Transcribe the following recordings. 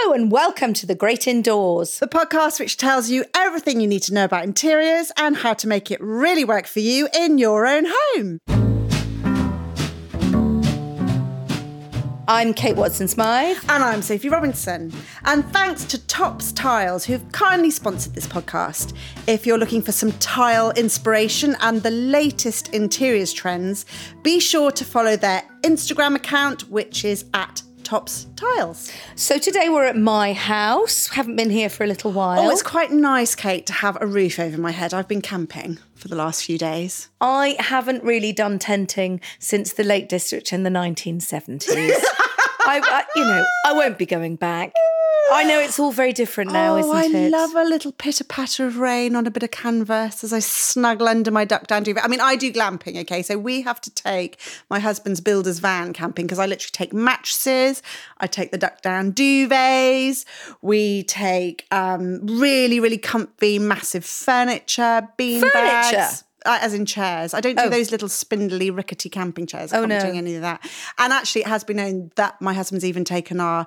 Hello and welcome to The Great Indoors. the podcast which tells you everything you need to know about interiors and how to make it really work for you in your own home. I'm Kate Watson Smyth. And I'm Sophie Robinson. And thanks to Tops Tiles, who've kindly sponsored this podcast. If you're looking for some tile inspiration and the latest interiors trends, be sure to follow their Instagram account, which is at Tops Tiles. So today we're at my house. Haven't been here for a little while. Oh, it's quite nice, Kate, to have a roof over my head. I've been camping for the last few days. I haven't really done tenting since the Lake District in the 1970s. I, I, you know, I won't be going back. I know it's all very different now, oh, isn't I it? love a little pitter patter of rain on a bit of canvas as I snuggle under my duck down duvet. I mean, I do glamping, okay? So we have to take my husband's builder's van camping because I literally take mattresses, I take the duck down duvets, we take um, really, really comfy, massive furniture, bean Furniture? bags. Uh, as in chairs. I don't do Oh. those little spindly, rickety camping chairs. Oh, I'm no. not doing any of that. And actually, it has been known that my husband's even taken our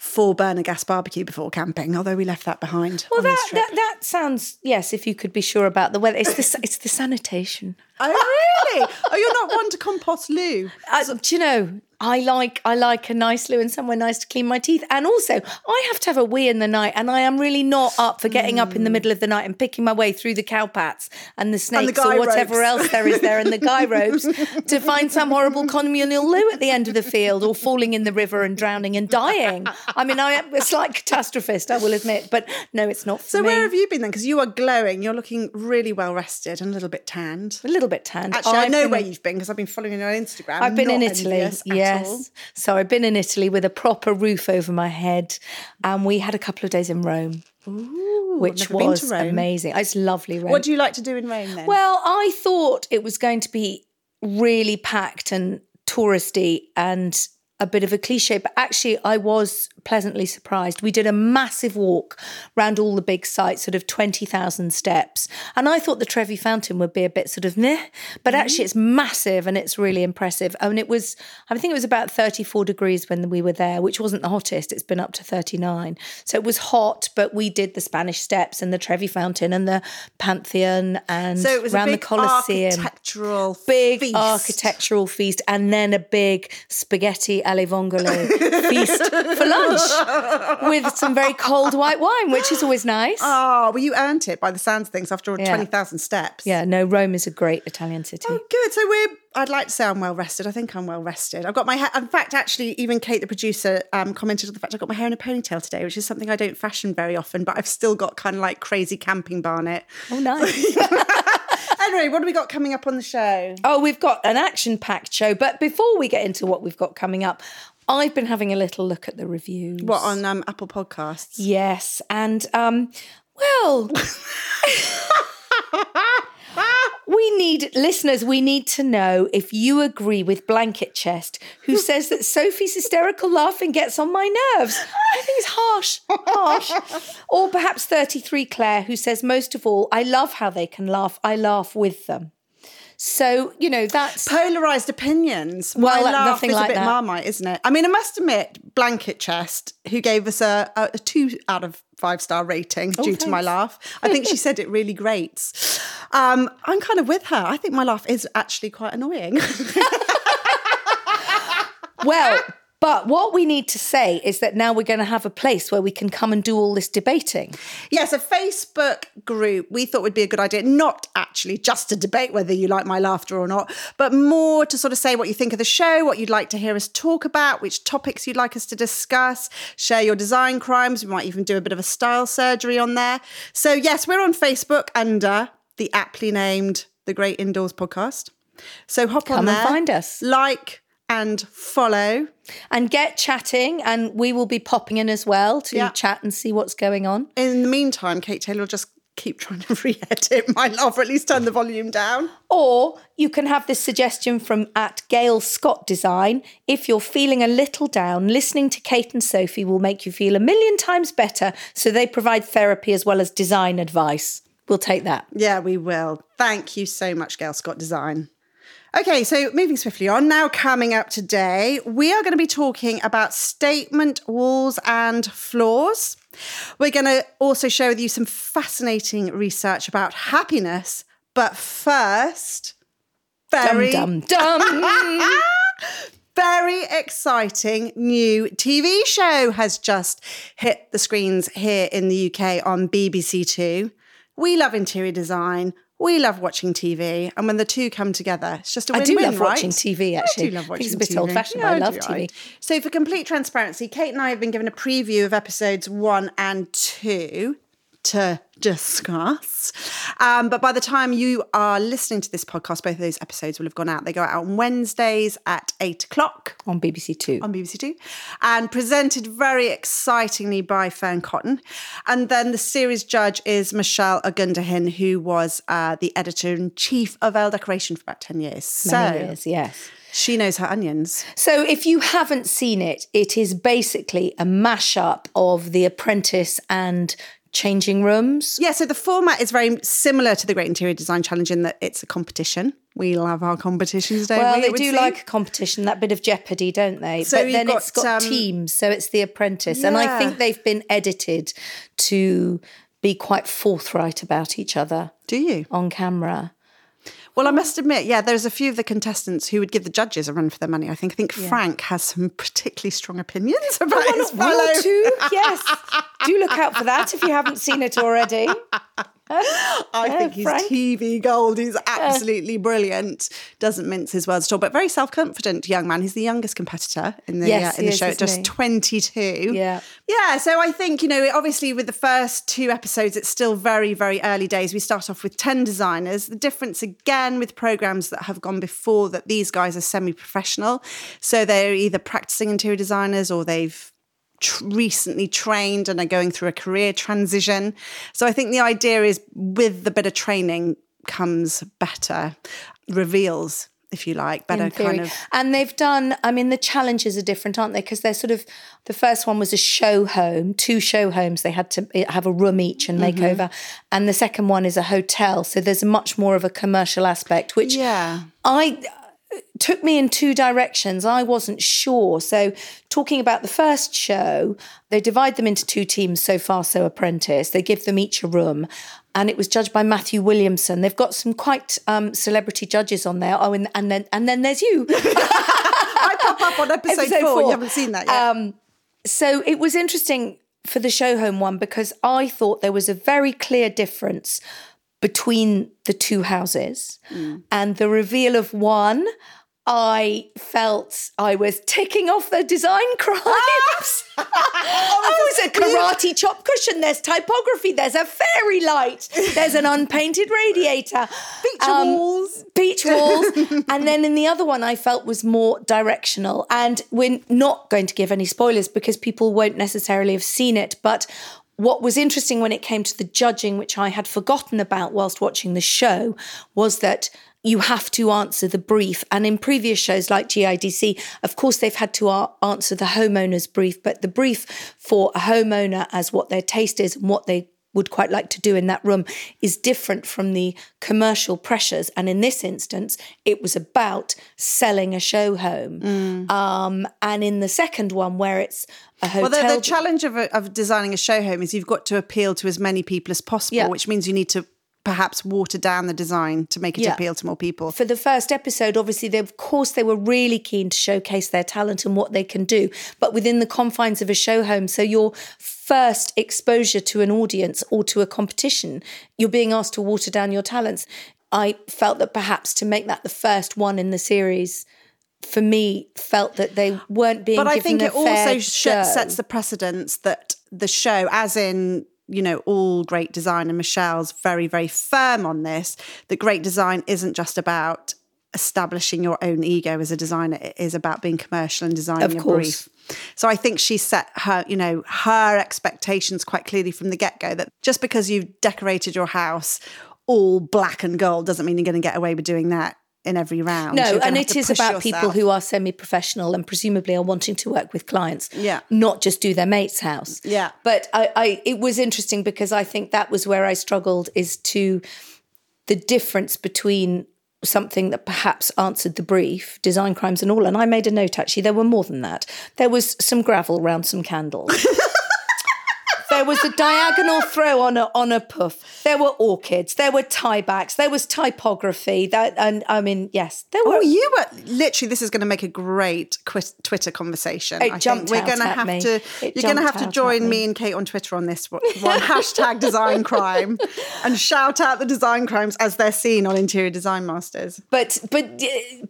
four burner gas barbecue before camping, although we left that behind. Well, that, that that sounds yes. If you could be sure about the weather, it's the it's the sanitation. Oh, really? oh, you're not one to compost loo. Uh, do you know? I like I like a nice loo and somewhere nice to clean my teeth. And also, I have to have a wee in the night, and I am really not up for getting up in the hmm. middle of the night and picking my way through the cowpats and the snakes guy or whatever ropes. else there is there and the guy ropes to find some horrible communal loo at the end of the field or falling in the river and drowning and dying. I mean, I am a slight catastrophist, I will admit, but no, it's not So me. where have you been then? Because you are glowing. You're looking really well rested and a little bit tanned. a little bit tanned. Actually, i I've know been where you've been because I've been following you on Instagram. I've been in Italy, all. Yes. So I've been in Italy with a proper roof over my head, and we had a couple of days in Rome, which been to was amazing. It's lovely, Rome. What do you like to do in Rome then? Well, I thought it was going to be really packed and touristy and a bit of a cliche, but actually, I was pleasantly surprised. We did a massive walk around all the big sites, sort of 20,000 steps. And I thought the Trevi Fountain would be a bit sort of meh, but mm-hmm. actually, it's massive and it's really impressive. And it was, I think it was about 34 degrees when we were there, which wasn't the hottest. It's been up to 39. So it was hot, but we did the Spanish Steps and the Trevi Fountain and the Pantheon and so it was around a big the Colosseum architectural big feast. architectural feast and then a big spaghetti alle vongole feast for lunch. Lunch with some very cold white wine, which is always nice. Oh, well, you earned it by the sounds of things after Yeah. 20,000 steps. yeah, no, Rome is a great Italian city. Oh, good. So we're. I'd like to say I'm well rested. I think I'm well rested. I've got my hair. In fact, actually, even Kate, the producer, um, commented on the fact I got my hair in a ponytail today, which is something I don't fashion very often. But I've still got kind of like crazy camping barnet. Oh, nice. Anyway, what do we got coming up on the show? Oh, we've got an action packed show. But before we get into what we've got coming up, I've been having a little look at the reviews. What on um, Apple Podcasts? Yes. And, um, well, we need, listeners, we need to know if you agree with Blanket Chest, who says that Sophie's hysterical laughing gets on my nerves. I think it's harsh, harsh. Or perhaps 33 Claire, who says, most of all, I love how they can laugh. I laugh with them. So, you know, that's. Polarized opinions. Well, My laugh nothing is like a bit that. marmite, isn't it? I mean, I must admit, Blanket Chest, who gave us a, a, two out of five star rating due to my laugh. I think she said it really grates. Um, I'm kind of with her. I think my laugh is actually quite annoying. Well, but what we need to say is that now we're going to have a place where we can come and do all this debating. yes, a Facebook group we thought would be a good idea. Not actually just to debate whether you like my laughter or not, but more to sort of say what you think of the show, what you'd like to hear us talk about, which topics you'd like us to discuss, share your design crimes. We might even do a bit of a style surgery on there. So, yes, we're on Facebook under the aptly named The Great Indoors Podcast. So hop on Come and there, find us. like and follow. and get chatting and we will be popping in as well to Yeah. chat and see what's going on In the meantime, Kate Taylor will just keep trying to re-edit my laugh, or at least turn the volume down. or you can have this suggestion from at gail scott design if you're feeling a little down listening to kate and sophie will make you feel a million times better so they provide therapy as well as design advice we'll take that Yeah, we will. Thank you so much, Gail Scott Design. Okay, so moving swiftly on, now coming up today, we are going to be talking about statement walls and floors. We're going to also share with you some fascinating research about happiness. But first, very, dum dum dum very exciting new TV show has just hit the screens here in the UK on BBC Two. We love interior design. We love watching TV, and when the two come together, it's just a win-win, I do love right? watching TV, actually. I do love watching it's a bit TV. old-fashioned, but I love TV. So, for complete transparency, Kate and I have been given a preview of episodes one and two to discuss. Um, but by the time you are listening to this podcast, both of those episodes will have gone out. They go out on Wednesdays at eight o'clock on bbc two on BBC Two, and presented very excitingly by Fearne Cotton. And then the series judge is Michelle Ogundehin, who was uh, the editor in chief of Elle Decoration for about 10 years. So Many years, yes she knows her onions. So, if you haven't seen it, it is basically a mashup of The Apprentice and Changing Rooms. Yeah, so the format is very similar to the Great Interior Design Challenge in that it's a competition. We love our competitions, don't Well, we? they do seem? like a competition, that bit of jeopardy, don't they? So but then got, it's got um, teams, so it's The Apprentice. And I think they've been edited to be quite forthright about each other Do you? on camera. Well, I must admit, yeah, there's a few of the contestants who would give the judges a run for their money. I think. I think Frank has some particularly strong opinions about his One fellow. two, yes. Do look out for that if you haven't seen it already. I think he's Frank. TV gold. He's absolutely brilliant. Doesn't mince his words at all, but very self-confident young man. He's the youngest competitor in the Yes, uh, in the is, show, at just he? 22. Yeah. Yeah, so I think, you know, obviously with the first two episodes, it's still very, very early days. We start off with 10 designers. The difference again with programs that have gone before that these guys are semi professional. So they're either practicing interior designers or they've tr- recently trained and are going through a career transition. So I think the idea is with the bit of training comes better reveals. If you like, better kind of And they've done, I mean, the challenges are different, aren't they? Because they're sort of, the first one was a show home, two show homes. They had to have a room each and make Mm-hmm. over. And the second one is a hotel. So there's much more of a commercial aspect, which Yeah. I took me in two directions. I wasn't sure. So, talking about the first show, they divide them into two teams so far, so apprentice. They give them each a room. And it was judged by Matthew Williamson. They've got some quite um, celebrity judges on there. Oh, and, and then and then there's you. I pop up on episode, Episode four. four. You haven't seen that yet. Um, So it was interesting for the show home one because I thought there was a very clear difference between the two houses mm. and the reveal of one. I felt I was ticking off the design crimes. oh, it's a karate chop cushion. There's typography. There's a fairy light. There's an unpainted radiator. Beach um, walls. Beach walls. and then in the other one, I felt was more directional. And we're not going to give any spoilers because people won't necessarily have seen it. But what was interesting when it came to the judging, which I had forgotten about whilst watching the show, was that you have to answer the brief. And in previous shows like GIDC, of course, they've had to answer the homeowner's brief, but the brief for a homeowner as what their taste is and what they would quite like to do in that room is different from the commercial pressures. And in this instance, it was about selling a show home. Um, and in the second one, where it's a hotel. Well, the, the challenge of, a, of designing a show home is you've got to appeal to as many people as possible, Yeah. which means you need to perhaps water down the design to make it Yeah. appeal to more people. for the first episode, obviously, they, of course, they were really keen to showcase their talent and what they can do, but within the confines of a show home. So, your first exposure to an audience or to a competition, you're being asked to water down your talents. I felt that perhaps to make that the first one in the series, for me, felt that they weren't being. but I think it also sh- sets the precedence that the show, as in you know all great design, and Michelle's very very firm on this. That great design isn't just about establishing your own ego as a designer; it is about being commercial and designing Of a course. brief. So I think she set her, you know, her expectations quite clearly from the get go. That just because you've decorated your house all black and gold doesn't mean you're going to get away with doing that in every round. No, and it is it to is push about people who are semi-professional and presumably are wanting to work with clients. Yeah. not just do their mate's house. Yeah. but I, I it was interesting because I think that was where I struggled is to the difference between something that perhaps answered the brief, design crimes and all. And I made a note actually, there were more than that. There was some gravel around some candles. There was a diagonal throw on a on a puff. There were orchids. There were tiebacks. There was typography. That and I mean, yes, there oh, were. Oh, you were literally. This is going to make a great quit, Twitter conversation. It I jumped think we're going to have me. to. It you're going to have to join me me. and Kate on Twitter on this one. one hashtag design crime and shout out the design crimes as they're seen on Interior Design Masters. but but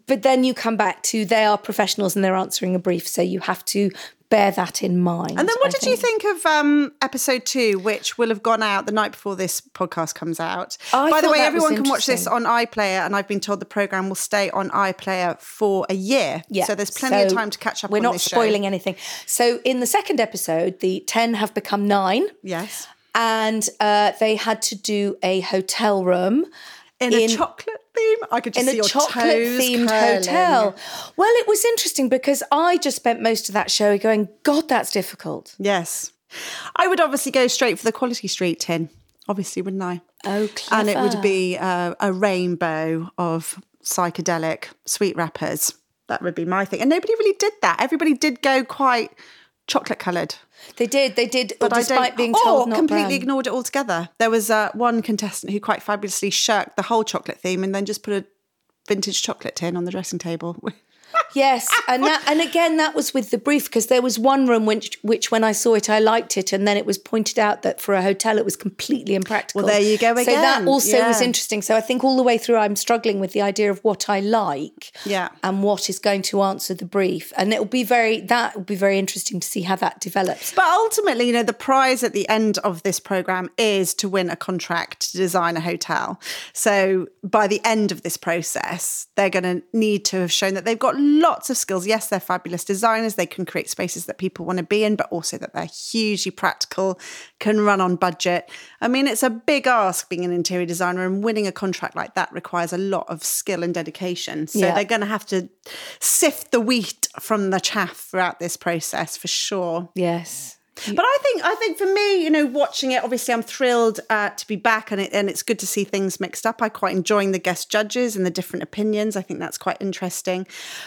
but then you come back to they are professionals and they're answering a brief, so you have to bear that in mind. And then, what I did you think of um, episode two, which will have gone out the night before this podcast comes out? I By the way, everyone can watch this on iPlayer, and I've been told the program will stay on iPlayer for a year. Yeah, so there's plenty of time to catch up. We're on not this show. spoiling anything. So in the second episode, the ten have become nine, Yes, and uh, they had to do a hotel room in, a chocolate theme. I could just in see a chocolate themed curling. hotel. Well, it was interesting because I just spent most of that show going, God, that's difficult. Yes, I would obviously go straight for the Quality Street tin. Obviously, wouldn't I? Oh, clever. and it would be uh, a rainbow of psychedelic sweet wrappers. That would be my thing. And nobody really did that. Everybody did go quite chocolate coloured. They did, they did, But I despite being or told not completely brown. ignored it altogether. There was uh, one contestant who quite fabulously shirked the whole chocolate theme and then just put a vintage chocolate tin on the dressing table. Yes, and that, and again, that was with the brief because there was one room which, which when I saw it, I liked it, and then it was pointed out that for a hotel it was completely impractical. Well, there you go again. So that also was interesting. So I think all the way through, I'm struggling with the idea of what I like, Yeah. and what is going to answer the brief, and it will be very that will be very interesting to see how that develops. But ultimately, you know, the prize at the end of this program is to win a contract to design a hotel. So by the end of this process, they're going to need to have shown that they've got lots of skills. Yes, they're fabulous designers. They can create spaces that people want to be in, but also that they're hugely practical, can run on budget. I mean, it's a big ask being an interior designer, and winning a contract like that requires a lot of skill and dedication. So Yeah. they're going to have to sift the wheat from the chaff throughout this process for sure. Yes. But I think I think for me, you know, watching it, obviously, I'm thrilled uh, to be back, and it, and it's good to see things mixed up. I quite enjoying the guest judges and the different opinions. I think that's quite interesting.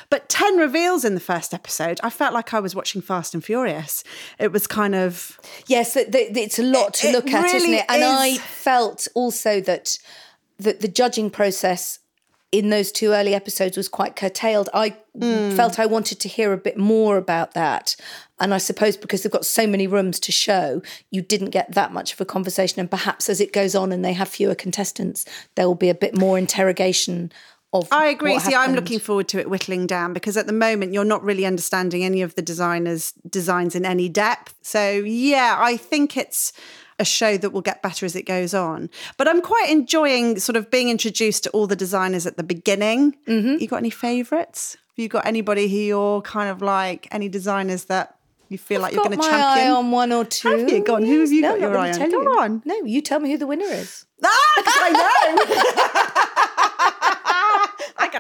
But ten reveals in the first episode, I felt like I was watching Fast and Furious. It was kind of Yes, it's a lot to It- look it at, isn't it? And I felt also that that the judging process in those two early episodes was quite curtailed. I hmm. felt I wanted to hear a bit more about that. And I suppose because they've got so many rooms to show, you didn't get that much of a conversation. And perhaps as it goes on and they have fewer contestants, there will be a bit more interrogation of. I agree. See, I'm looking forward to it whittling down because at the moment you're not really understanding any of the designers' designs in any depth. So, yeah, I think it's a show that will get better as it goes on. But I'm quite enjoying sort of being introduced to all the designers at the beginning. Mm-hmm. You got any favourites? Have you got anybody who you're kind of like, any designers that you feel like you're going to champion? eye on one or two. Have you? Go on, who have you No, got your eye on? Go you. on. No, you tell me who the winner is. Ah, I know.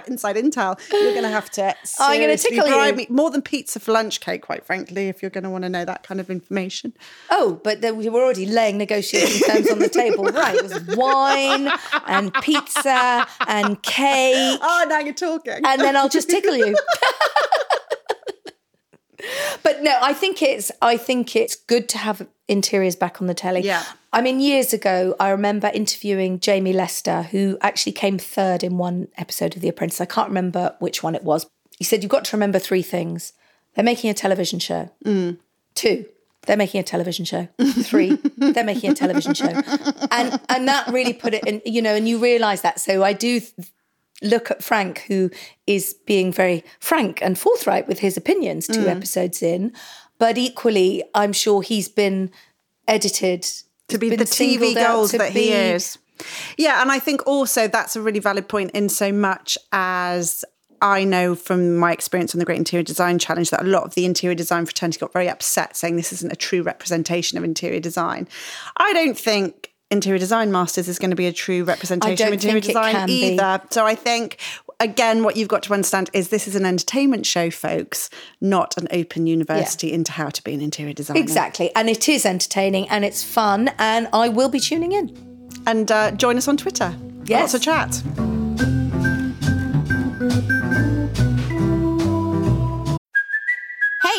Inside intel. You're going to have to. I'm gonna seriously tickle you. me more than pizza for lunch, cake, Quite frankly, if you're going to want to know that kind of information. Oh, but then we were already laying negotiating terms on the table. Right, it was wine and pizza and cake. Oh, now you're talking. and then I'll just tickle you. but no, I think it's I think it's good to have interiors back on the telly. Yeah. I mean, years ago, I remember interviewing Jamie Lester, who actually came third in one episode of The Apprentice. I can't remember which one it was. He said, You've got to remember three things. They're making a television show. Mm. Two, they're making a television show. Three, they're making a television show. And and that really put it in, you know, and you realise that. So I do look at Frank, who is being very frank and forthright with his opinions two mm. episodes in. But equally, I'm sure he's been edited to be the TV goals that he is. Yeah, and I think also that's a really valid point in so much as I know from my experience on the Great Interior Design Challenge that a lot of the interior design fraternity got very upset saying this isn't a true representation of interior design. I don't think Interior Design Masters is going to be a true representation of interior design can be. either. So I think again what you've got to understand is this is an entertainment show folks, not an open university into how to be an interior designer. Exactly. And it is entertaining and it's fun. And I will be tuning in. And uh, join us on Twitter. Yes. Lots of chat.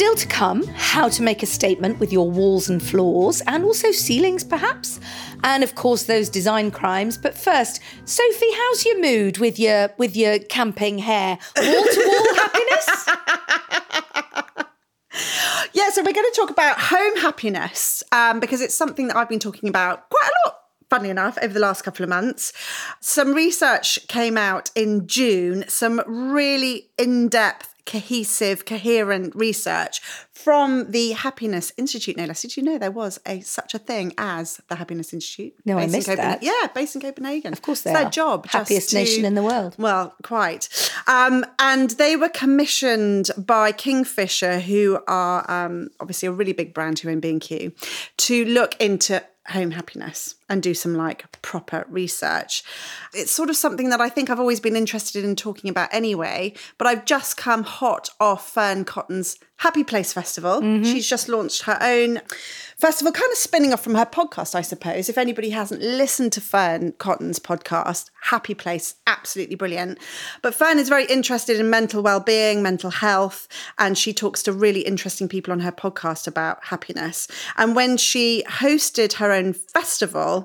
Still to come, how to make a statement with your walls and floors, and also ceilings, perhaps. And of course, those design crimes. But first, Sophie, how's your mood with your with your camping hair? Wall to wall happiness? Yeah, so we're going to talk about home happiness um, because it's something that I've been talking about quite a lot, funnily enough, over the last couple of months. Some research came out in June, some really in depth, cohesive, coherent research from the Happiness Institute. No less, did you know there was a such a thing as the Happiness Institute? No, I missed Copenhagen- that. Yeah, based in Copenhagen. Of course they it's their are. job. just Happiest nation in the world. well, quite. Um, and they were commissioned by Kingfisher, who are um, obviously a really big brand here in B&Q, to look into home happiness and do some like proper research. It's sort of something that I think I've always been interested in talking about anyway, but I've just come hot off Fearne Cotton's Happy Place Festival. Mm-hmm. She's just launched her own festival, kind of spinning off from her podcast, I suppose. If anybody hasn't listened to Fearne Cotton's podcast, Happy Place, absolutely brilliant. But Fearne is very interested in mental well-being, mental health, and she talks to really interesting people on her podcast about happiness. And when she hosted her own festival,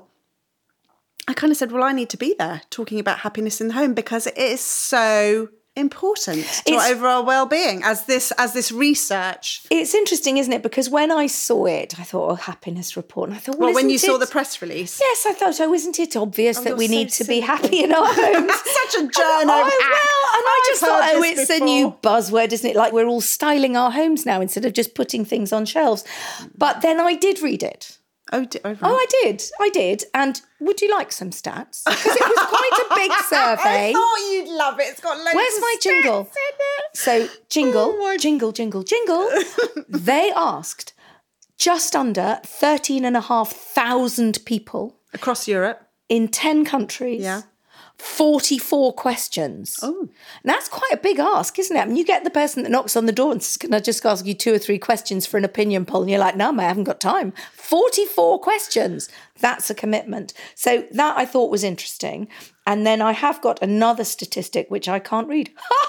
I kind of said, well, I need to be there talking about happiness in the home because it is so important to our overall well-being as this as this research It's interesting, isn't it? Because when I saw it, I thought, oh, happiness report. And I thought, well, well when you saw the press release Yes, I thought, oh, isn't it obvious oh, that we so need to be happy in our homes? Such a And journo I- hack. Oh, well, and I just thought, oh, it's a new buzzword, isn't it? Like we're all styling our homes now instead of just putting things on shelves. But then I did read it. Oh, di- oh, oh, right. Oh, I did. I did. And would you like some stats? Because it was quite a big survey. I thought you'd love it. It's got loads Where's of my stats jingle? So, jingle, Oh jingle, jingle, jingle. they asked just under 13,500 people Across Europe. in 10 countries Yeah. 44 questions. Oh. And that's quite a big ask, isn't it? I mean, you get the person that knocks on the door and says, Can I just ask you two or three questions for an opinion poll? And you're like, No, mate, I haven't got time. 44 questions. That's a commitment. So that I thought was interesting. And then I have got another statistic which I can't read.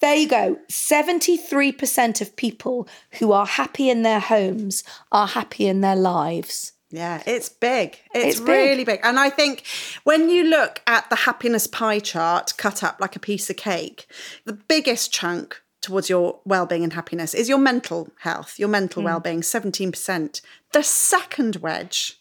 there you go. 73% of people who are happy in their homes are happy in their lives. Yeah, it's big. It's, It's really big. And I think when you look at the happiness pie chart cut up like a piece of cake, the biggest chunk towards your well-being and happiness is your mental health, your mental hmm. well-being, 17%. The second wedge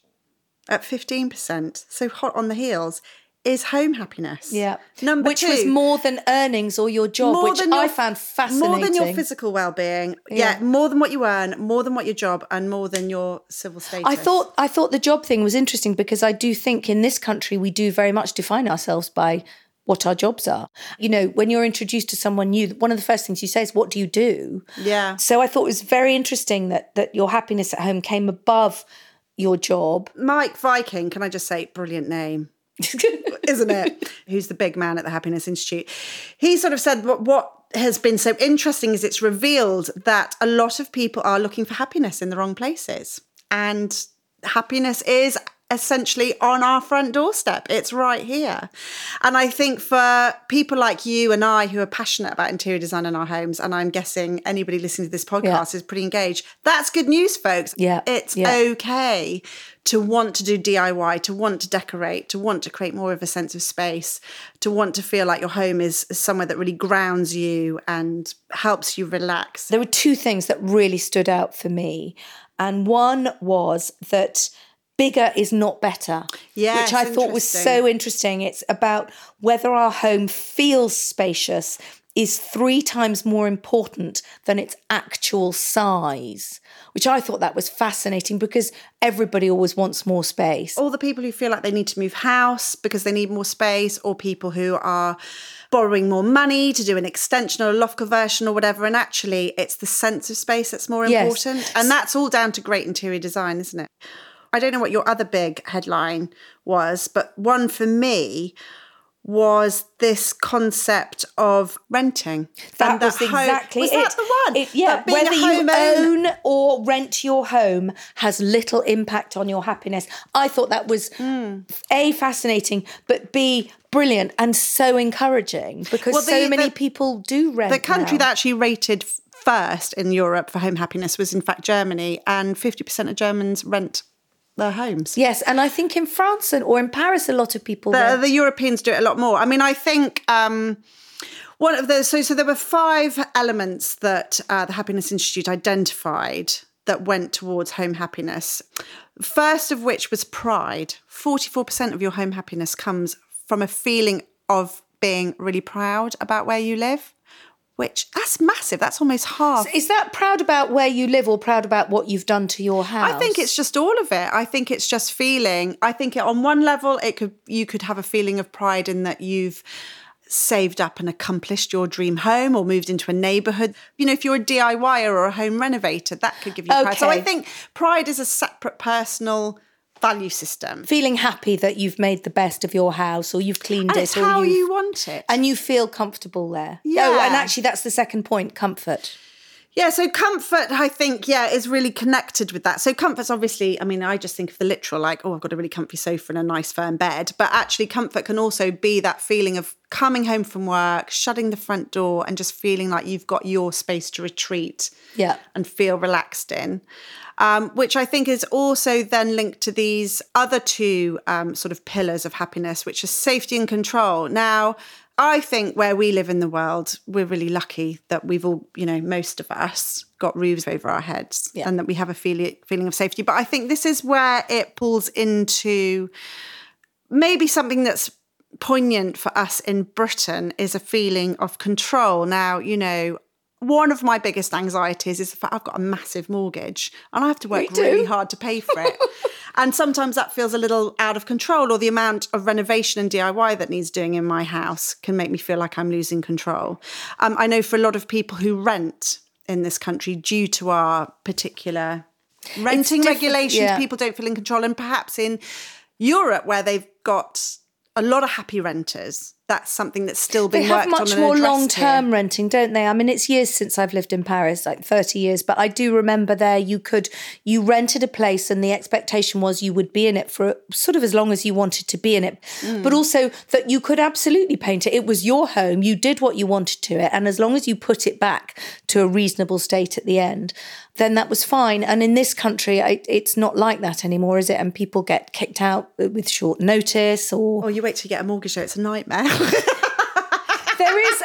at 15%, so hot on the heels, is home happiness. Yeah. Number which two, was more than earnings or your job, which than I found fascinating. More than your physical well-being. Yeah. Yeah. more than what you earn, more than what your job, and more than your civil status. I thought I thought the job thing was interesting because I do think in this country we do very much define ourselves by what our jobs are. You know, when you're introduced to someone new, one of the first things you say is, "What do you do?" Yeah. So I thought it was very interesting that that your happiness at home came above your job. Meik Wiking, can I just say, brilliant name. isn't it? Who's the big man at the Happiness Institute? He sort of said what, what has been so interesting is it's revealed that a lot of people are looking for happiness in the wrong places. And happiness is essentially on our front doorstep. It's right here. And I think for people like you and I who are passionate about interior design in our homes, and I'm guessing anybody listening to this podcast is pretty engaged, that's good news, folks. Yeah, It's yeah. okay to want to do DIY, to want to decorate, to want to create more of a sense of space, to want to feel like your home is somewhere that really grounds you and helps you relax. There were two things that really stood out for me. And one was that bigger is not better. Yes, which I thought was so interesting. It's about whether our home feels spacious is three times more important than its actual size, which I thought that was fascinating because everybody always wants more space. All the people who feel like they need to move house because they need more space, or people who are borrowing more money to do an extension or a loft conversion or whatever. And actually, it's the sense of space that's more Yes. important. And that's all down to great interior design, isn't it? I don't know what your other big headline was, but one for me was this concept of renting. That And was home- exactly was it. that the one? It- yeah, That whether you own or rent your home has little impact on your happiness. I thought that was Hmm. a fascinating, but b brilliant and so encouraging because Well, the- so many the- people do rent. The country now. that actually rated first in Europe for home happiness was, in fact, Germany, and 50% of Germans rent their homes. yes, and I think in France and or in Paris, a lot of people. The, the Europeans do it a lot more. I mean, I think um, one of the so so there were five elements that uh, the Happiness Institute identified that went towards home happiness. First of which was pride. Forty-four percent of your home happiness comes from a feeling of being really proud about where you live. Which that's massive. That's almost half. Is that proud about where you live or proud about what you've done to your house? I think it's just all of it. I think it's just feeling. I think it, on one level, it could you could have a feeling of pride in that you've saved up and accomplished your dream home or moved into a neighborhood. You know, if you're a DIYer or a home renovator, that could give you pride. So I think pride is a separate personal value system. feeling happy that you've made the best of your house or you've cleaned And it it's or how you want it. and you feel comfortable there. Yeah. Oh, and actually, that's the second point: comfort. Yeah, so comfort, I think, yeah, is really connected with that. So comfort's obviously, I mean, I just think of the literal, like, oh, I've got a really comfy sofa and a nice firm bed. But actually, comfort can also be that feeling of coming home from work, shutting the front door, and just feeling like you've got your space to retreat Yeah. and feel relaxed in. Um, which I think is also then linked to these other two um, sort of pillars of happiness, which are safety and control. Now, I think where we live in the world, we're really lucky that we've all, you know, most of us got roofs over our heads Yeah. and that we have a feeling feeling of safety. But I think this is where it pulls into maybe something that's poignant for us in Britain is a feeling of control. Now, you know, one of my biggest anxieties is the fact I've got a massive mortgage and I have to work really hard to pay for it. and sometimes that feels a little out of control, or the amount of renovation and DIY that needs doing in my house can make me feel like I'm losing control. Um, I know for a lot of people who rent in this country, due to our particular renting regulations, yeah. people don't feel in control. And perhaps in Europe, where they've got a lot of happy renters, that's something that's still being They have much on. more long term renting, don't they? I mean, it's years since I've lived in Paris, like 30 years, but I do remember there you could, you rented a place and the expectation was you would be in it for sort of as long as you wanted to be in it, Mm. but also that you could absolutely paint it. It was your home, you did what you wanted to it. And as long as you put it back to a reasonable state at the end, then that was fine. And in this country, I, it's not like that anymore, is it? And people get kicked out with short notice or. Oh, you wait to get a mortgage it's a nightmare. There is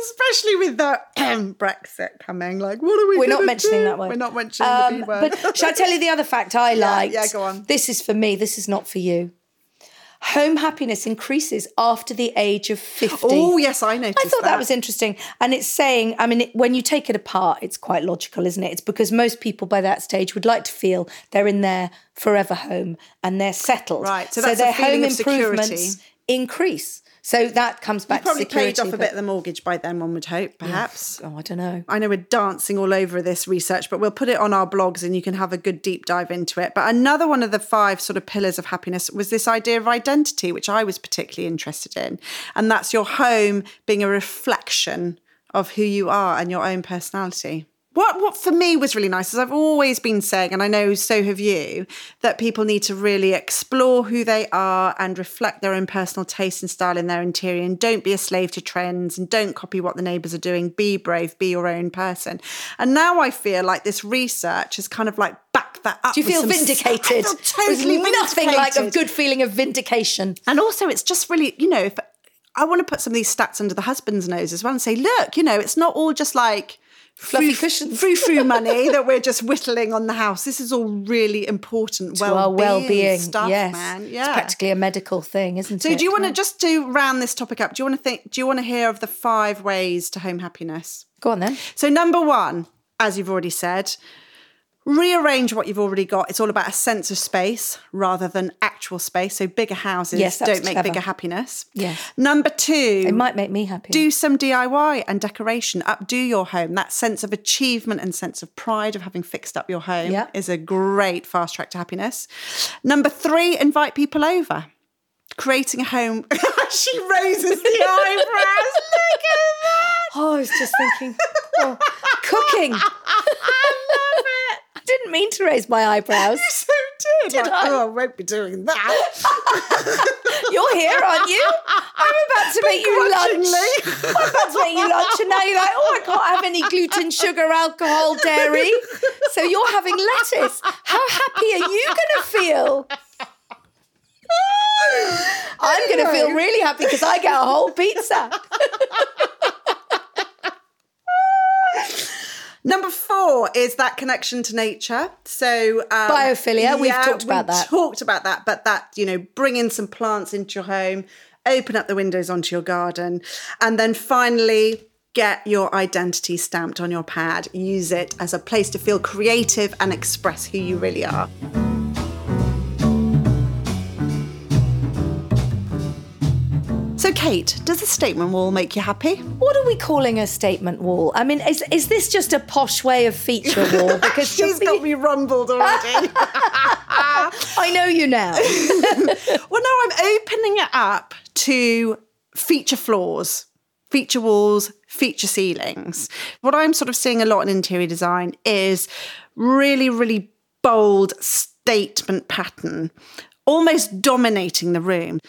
Especially with the Brexit coming. Like, what are we We're not mentioning do? that word. We're not mentioning Um, the B word. But shall I tell you the other fact I Yeah, liked? yeah, go on. This is for me. This is not for you. Home happiness increases after the age of 50. Oh, yes, I noticed I thought that. that. was interesting. And it's saying, I mean, it, when you take it apart, it's quite logical, isn't it? It's because most people by that stage would like to feel they're in their forever home and they're settled. Right, so that's a their home security. improvements increase. So that comes back Probably to security. paid off a bit of the mortgage by then, one would hope, perhaps. Oh, I don't know. I know we're dancing all over this research, but we'll put it on our blogs and you can have a good deep dive into it. But another one of the five sort of pillars of happiness was this idea of identity, which I was particularly interested in. And that's your home being a reflection of who you are and your own personality. What, what for me was really nice is I've always been saying, and I know so have you, that people need to really explore who they are and reflect their own personal taste and style in their interior and don't be a slave to trends and don't copy what the neighbours are doing. Be brave, be your own person. And now I feel like this research has kind of like backed that up. Do you feel vindicated? I feel totally There's nothing like a good feeling of vindication. And also, it's just really, you know, if I want to put some of these stats under the husband's nose as well and say, look, you know, it's not all just like Fluffy frou- cushions. frou-frou money that we're just whittling on the house. This is all really important to our well-being, well-being. stuff, yes, man. it's practically a medical thing, isn't so it? So do you want to just to round this topic up? Do you want to think? Do you want to hear of the five ways to home happiness? go on then? So number one, as you've already said, rearrange what you've already got. It's all about a sense of space rather than actual space. So bigger houses Yes, don't make clever. bigger happiness. Yes. Number two, It might make me happy. do some DIY and decoration. Updo your home. That sense of achievement and sense of pride of having fixed up your home is a great fast track to happiness. Number three, invite people over. Creating a home. she raises the eyebrows. Look at that. Oh, I was just thinking, oh, cooking. I love it. I didn't mean to raise my eyebrows. You so did. Did Like, I? Oh, I won't be doing that. You're here, aren't you? I'm about to make you lunch. I'm about to make you lunch, and now you're like, oh, I can't have any gluten, sugar, alcohol, dairy. So you're having lettuce. How happy are you going to feel? I'm going to feel really happy because I get a whole pizza. Number four is that connection to nature. So um, Biophilia, we've talked about we've that. Talked about that, but that you know, bring in some plants into your home, open up the windows onto your garden, and then finally get your identity stamped on your pad. Use it as a place to feel creative and express who you really are. So, Kate, does a statement wall make you happy? What are we calling a statement wall? I mean, is, is this just a posh way of feature wall? Because She's got me rumbled already. I know you now. Well, now I'm opening it up to feature floors, feature walls, feature ceilings. What I'm sort of seeing a lot in interior design is really, really bold statement pattern, almost dominating the room.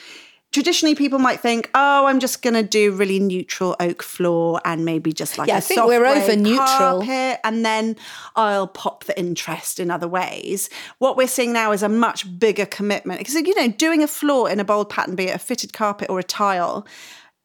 Traditionally, people might think, "Oh, I'm just going to do really neutral oak floor and maybe just like Yeah, a I think soft we're over neutral. carpet, and then I'll pop the interest in other ways." What we're seeing now is a much bigger commitment because you know, doing a floor in a bold pattern, be it a fitted carpet or a tile,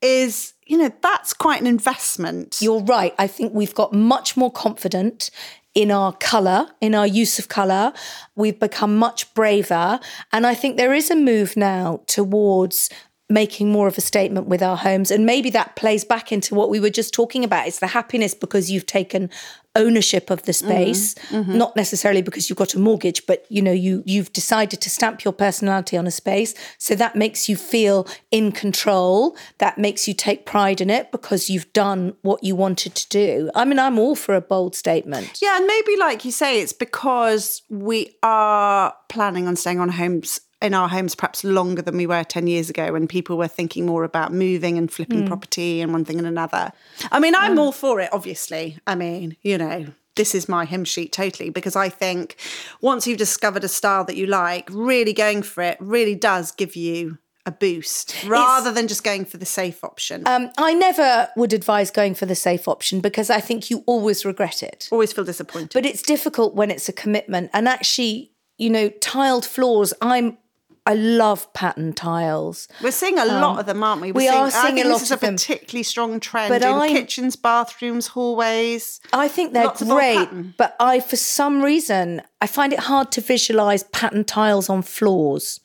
is you know that's quite an investment. You're right. I think we've got much more confident in our colour, in our use of colour. We've become much braver. And I think there is a move now towards making more of a statement with our homes. And maybe that plays back into what we were just talking about. It's the happiness because you've taken ownership of the mm-hmm. space, mm-hmm. not necessarily because you've got a mortgage, but you know, you you've decided to stamp your personality on a space. So that makes you feel in control. That makes you take pride in it because you've done what you wanted to do. I mean, I'm all for a bold statement. Yeah, and maybe like you say, it's because we are planning on staying on homes in our homes perhaps longer than we were 10 years ago when people were thinking more about moving and flipping property and one thing and another. I mean, I'm all for it, obviously. I mean, you know, this is my hymn sheet totally because I think once you've discovered a style that you like, really going for it really does give you a boost rather than just going for the safe option. Um, I never would advise going for the safe option because I think you always regret it. Always feel disappointed. But it's difficult when it's a commitment. And actually, you know, tiled floors, I'm I love pattern tiles. We're seeing a lot of them, aren't we? We're we are I seeing think a this is of a them. particularly strong trend But in I'm- kitchens, bathrooms, hallways. I think they're great, but I, for some reason, I find it hard to visualize pattern tiles on floors.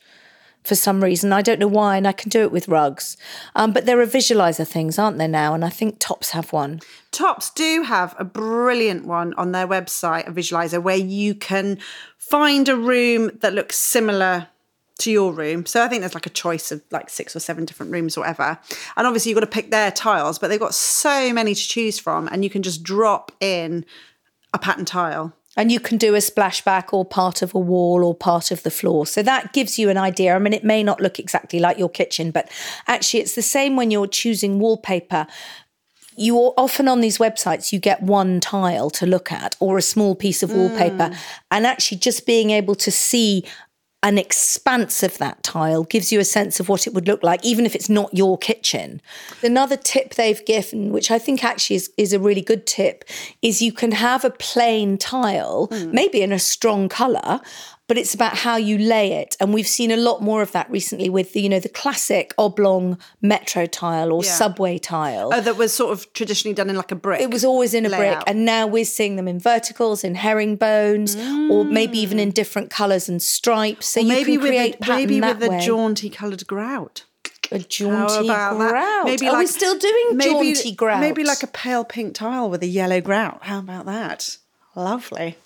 For some reason, I don't know why, and I can do it with rugs. Um, but there are visualizer things, aren't there now? And I think Topps have one. Topps do have a brilliant one on their website, a visualizer, where you can find a room that looks similar to your room. So I think there's like a choice of like six or seven different rooms or whatever. And obviously you've got to pick their tiles, but they've got so many to choose from, and you can just drop in a pattern tile. And you can do a splashback or part of a wall or part of the floor. So that gives you an idea. I mean, it may not look exactly like your kitchen, but actually, it's the same when you're choosing wallpaper. You often on these websites, you get one tile to look at or a small piece of wallpaper. Mm. And actually, just being able to see an expanse of that tile gives you a sense of what it would look like, even if it's not your kitchen. Another tip they've given, which I think actually is, is a really good tip, is you can have a plain tile, hmm. maybe in a strong colour, but it's about how you lay it. And we've seen a lot more of that recently with the, you know, the classic oblong metro tile or Yeah. subway tile. Oh, that was sort of traditionally done in like a brick. It was always in a brick, and now we're seeing them in verticals, in herringbones, or maybe even in mm. different colours and stripes. So you maybe can create with a, maybe with a way. jaunty coloured grout. a jaunty about that? Maybe Are we still doing maybe, jaunty grout? Maybe like a pale pink tile with a yellow grout. How about that? Lovely.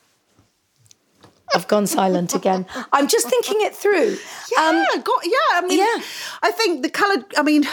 I've gone silent again. I'm just thinking it through. Yeah, got, yeah. I mean, Um, yeah. I think the coloured. I mean,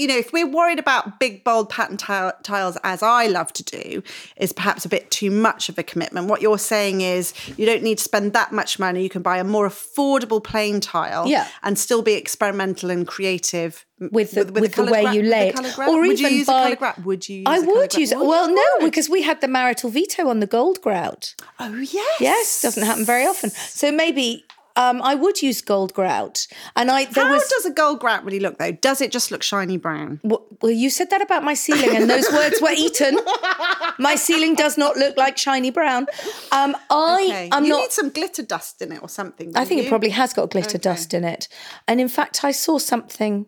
you know, if we're worried about big, bold pattern tile, tiles, as I love to do, is perhaps a bit too much of a commitment. What you're saying is you don't need to spend that much money. You can buy a more affordable plain tile, Yeah. and still be experimental and creative with the, with, the, coloured way gra- you lay the it, or would even you use buy. a coloured grout? Would you? Use I would use it. Would Well, no, Would. because we had the marital veto on the gold grout. oh yes, Yes, doesn't happen very often. So maybe um, I would use gold grout. And I there How was does a gold grout really look though? Does it just look shiny brown? Well, well, you said that about my ceiling, and those words were eaten. My ceiling does not look like shiny brown. Um, I, Okay. I'm you not. need some glitter dust in it or something. I think it probably has got glitter dust in it. And in fact, I saw something.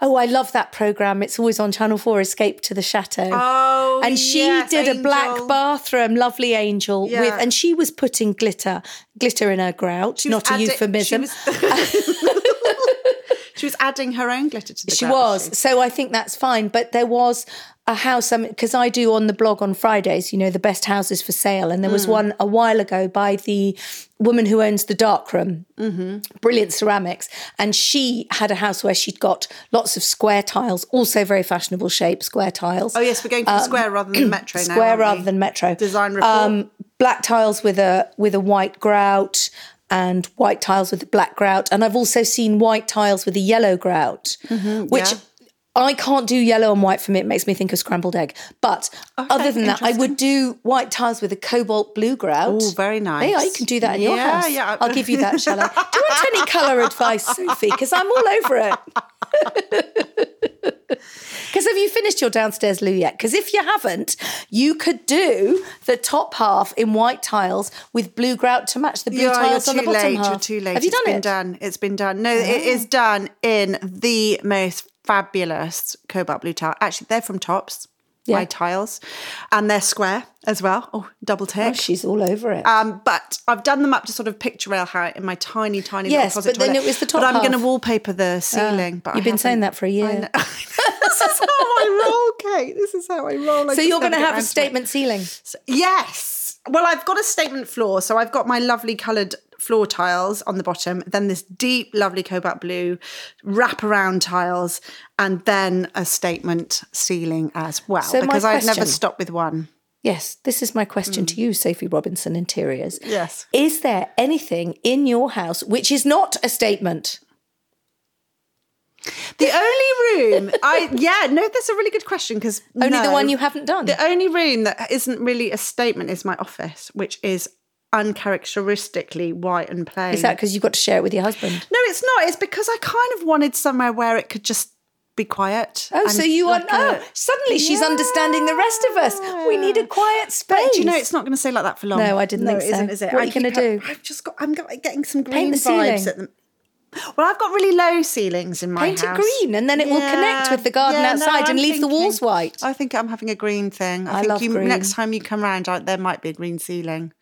Oh, I love that program. It's always on Channel 4, Escape to the Chateau. Oh, and she yes, did a black bathroom, lovely Angel with, Yeah. and she was putting glitter, glitter in her grout, She not a euphemism. She was, adding her own glitter to the She was. So I think that's fine. But there was a house, because I do on the blog on Fridays, you know, the best houses for sale. And there Mm. was one a while ago by the woman who owns the darkroom, Mm-hmm. brilliant ceramics. And she had a house where she'd got lots of square tiles, also very fashionable shape, square tiles. Oh yes, we're going for the square rather than metro now. Um, Square rather than metro. Design report. Um, black tiles with a with a white grout and white tiles with a black grout. And I've also seen white tiles with a yellow grout, which Mm-hmm, yeah. I can't do yellow and white for me. It makes me think of scrambled egg. But other than that, I would do white tiles with a cobalt blue grout. Oh, very nice. Yeah, you can do that in your Yeah, house. yeah. I'll give you that, shall I? Do you want any colour advice, Sophie? Because I'm all over it. Because have you finished your downstairs loo yet? Because if you haven't, you could do the top half in white tiles with blue grout to match the blue Yeah, tiles on the bottom late. half. You're too late. Have you It's done been it? done. It's been done. No, it oh. is done in the most fabulous cobalt blue tile. Actually, they're from Topps. Yeah. Tiles, and they're square as well. Oh, double tick. Oh, she's all over it. Um, but I've done them up to sort of picture rail height in my tiny, tiny Yes, little closet but then toilet. it was the top But I'm going to wallpaper the ceiling. but You've been saying that for a year. this is how I roll, Kate. This is how I roll. I so you're going to have a round to it. statement ceiling. Yes. Well, I've got a statement floor. So I've got my lovely coloured floor tiles on the bottom, then this deep, lovely cobalt blue wraparound tiles, and then a statement ceiling as well. So because I've never stopped with one. Yes, this is my question to hmm. you, Sophie Robinson Interiors. Yes. Is there anything in your house which is not a statement? The only room, I yeah, no, that's a really good question because Only the one you haven't done? The only room that isn't really a statement is my office, which is uncharacteristically white and plain. Is that because you've got to share it with your husband? No, it's not. It's because I kind of wanted somewhere where it could just be quiet. Oh, so you are. Oh, suddenly she's understanding the rest of us. We need a quiet space. But you know it's not going to stay like that for long? No, I didn't no, think it so. isn't, is it? What are I you gonna keep- do? I've just got. I'm getting some green vibes ceiling. at them. Well, I've got really low ceilings in my Paint it green and then it will connect with the garden no, outside and I'm leave the walls white. I think I'm having a green thing. I, I think you, next time you come round, I, there might be a green ceiling.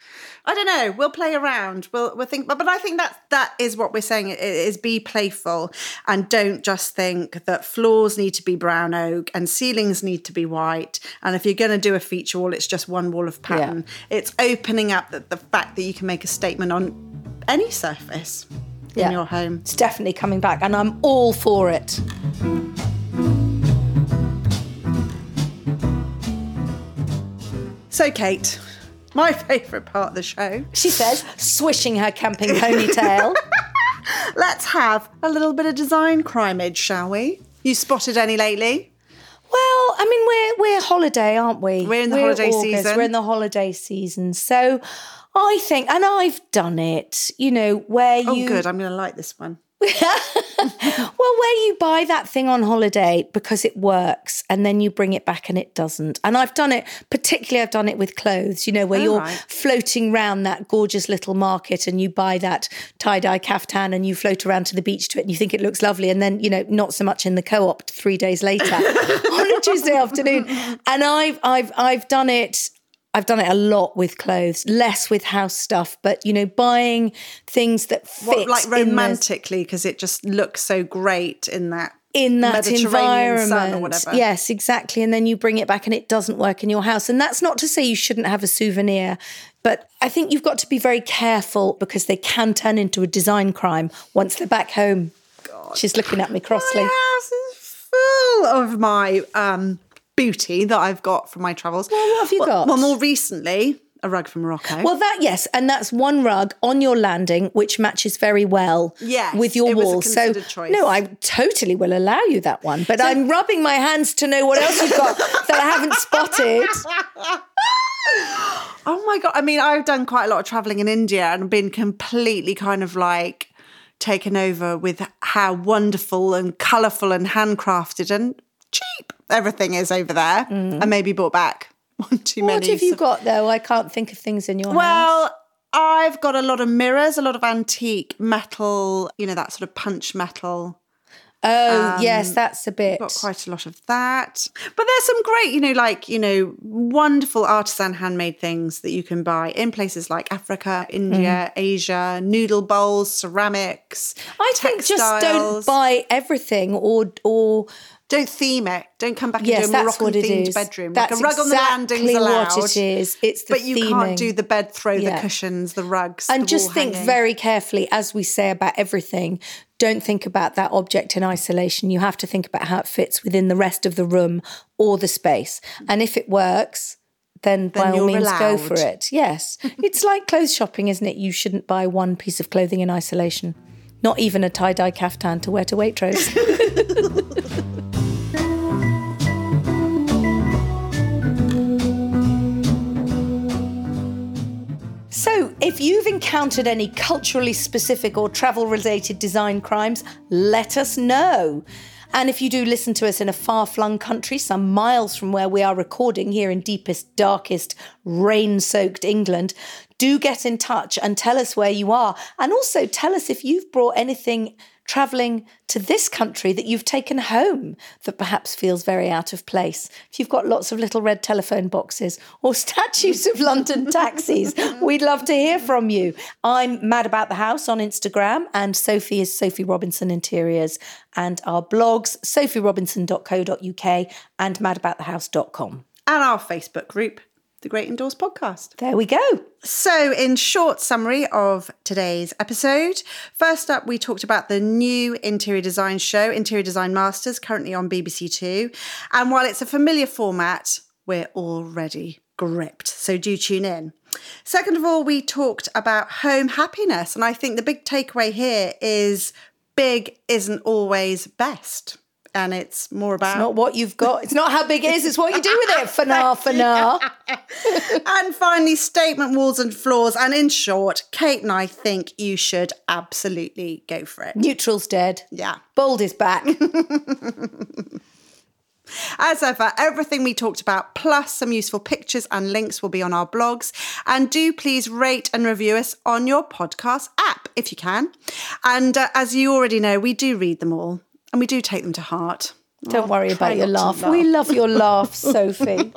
I don't know. We'll play around. We'll we'll think. But, but I think that that is what we're saying. Is be playful and don't just think that floors need to be brown oak and ceilings need to be white. And if you're going to do a feature wall, it's just one wall of pattern. It's opening up the, the fact that you can make a statement on any surface in Yeah. your home. It's definitely coming back, and I'm all for it. So, Kate, my favourite part of the show. She says, swishing her camping ponytail. Let's have a little bit of design crimage, shall we? You spotted any lately? Well, I mean, we're we're holiday, aren't we? We're in the holiday season. We're in the holiday season, so I think, and I've done it. You know, where Oh, you Oh, good. I'm going to like this one. well, where you buy that thing on holiday because it works and then you bring it back and it doesn't. And I've done it, particularly I've done it with clothes, you know, where Oh, you're right. floating round that gorgeous little market and you buy that tie dye caftan and you float around to the beach to it and you think it looks lovely. And then, you know, not so much in the co op three days later on a Tuesday afternoon. And I've, I've, I've done it. I've done it a lot with clothes, less with house stuff, but you know, buying things that fit What, like romantically, because it just looks so great in that in that environment. sun or whatever. Yes, exactly. And then you bring it back and it doesn't work in your house. And that's not to say you shouldn't have a souvenir, but I think you've got to be very careful because they can turn into a design crime once they're back home. God. She's looking at me crossly. My house is full of my um, booty that I've got from my travels. Well, what have you well, got? Well, more recently, a rug from Morocco. Well, that yes, and that's one rug on your landing, which matches very well Yes, with your it was a walls. So choice. no, I totally will allow you that one. But I'm rubbing my hands to know what else you've got that I haven't spotted. Oh my god! I mean, I've done quite a lot of traveling in India and been completely kind of like taken over with how wonderful and colourful and handcrafted and cheap everything is over there, and maybe bought back one too Mm. What many. have you got though? I can't think of things in your house. Well, I've got a lot of mirrors, a lot of antique metal, you know, that sort of punch metal. Oh, yes, that's a bit. Got quite a lot of that. But there's some great, you know, like, you know, wonderful artisan handmade things that you can buy in places like Africa, India, Asia, noodle bowls, ceramics. Mm. I think just don't buy everything or or Don't theme it. Don't come back yes, and do a Moroccan themed is. bedroom. That's like a rug on the exactly landing's allowed. what it is. It's the but you theming. can't do the bed throw, Yeah. the cushions, the rugs. and the just think hanging. very carefully as we say about everything don't think about that object in isolation you have to think about how it fits within the rest of the room or the space and if it works then, by all means go for it yes it's like clothes shopping isn't it you shouldn't buy one piece of clothing in isolation not even a tie-dye caftan to wear to waitrose if you've encountered any culturally specific or travel related design crimes, let us know. And if you do listen to us in a far flung country, some miles from where we are recording here in deepest, darkest, rain soaked England, do get in touch and tell us where you are. And also tell us if you've brought anything travelling to this country that you've taken home that perhaps feels very out of place. If you've got lots of little red telephone boxes or statues of London taxis, we'd love to hear from you. I'm Mad About the House on Instagram, and Sophie is Sophie Robinson Interiors, and our blogs, sophierobinson.co.uk and madaboutthehouse.com. and our Facebook group, The Great Indoors Podcast. There we go. So, in short summary of today's episode, first up, we talked about the new interior design show, Interior Design Masters, currently on BBC Two. And while it's a familiar format, we're already gripped. So do tune in. Second of all, we talked about home happiness. And I think the big takeaway here is big isn't always best. And it's more about it's Not what you've got. It's not how big it is, it's what you do with it. For now, for now. and finally, statement walls and floors. And in short, Kate and I think you should absolutely go for it. Neutral's dead. Yeah. Bold is back. As ever, everything we talked about, plus some useful pictures and links, will be on our blogs. And do please rate and review us on your podcast app if you can. And uh, as you already know, we do read them all and we do take them to heart. Don't oh, worry about your not to laugh. We love your laugh, Sophie.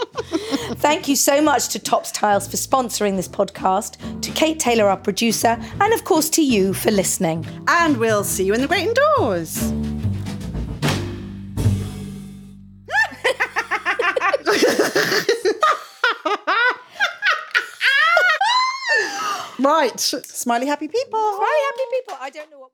Thank you so much to Topps Tiles for sponsoring this podcast, to Kate Taylor, our producer, and of course to you for listening. And we'll see you in the great indoors. right. Smiley happy people. Very happy people. I don't know what.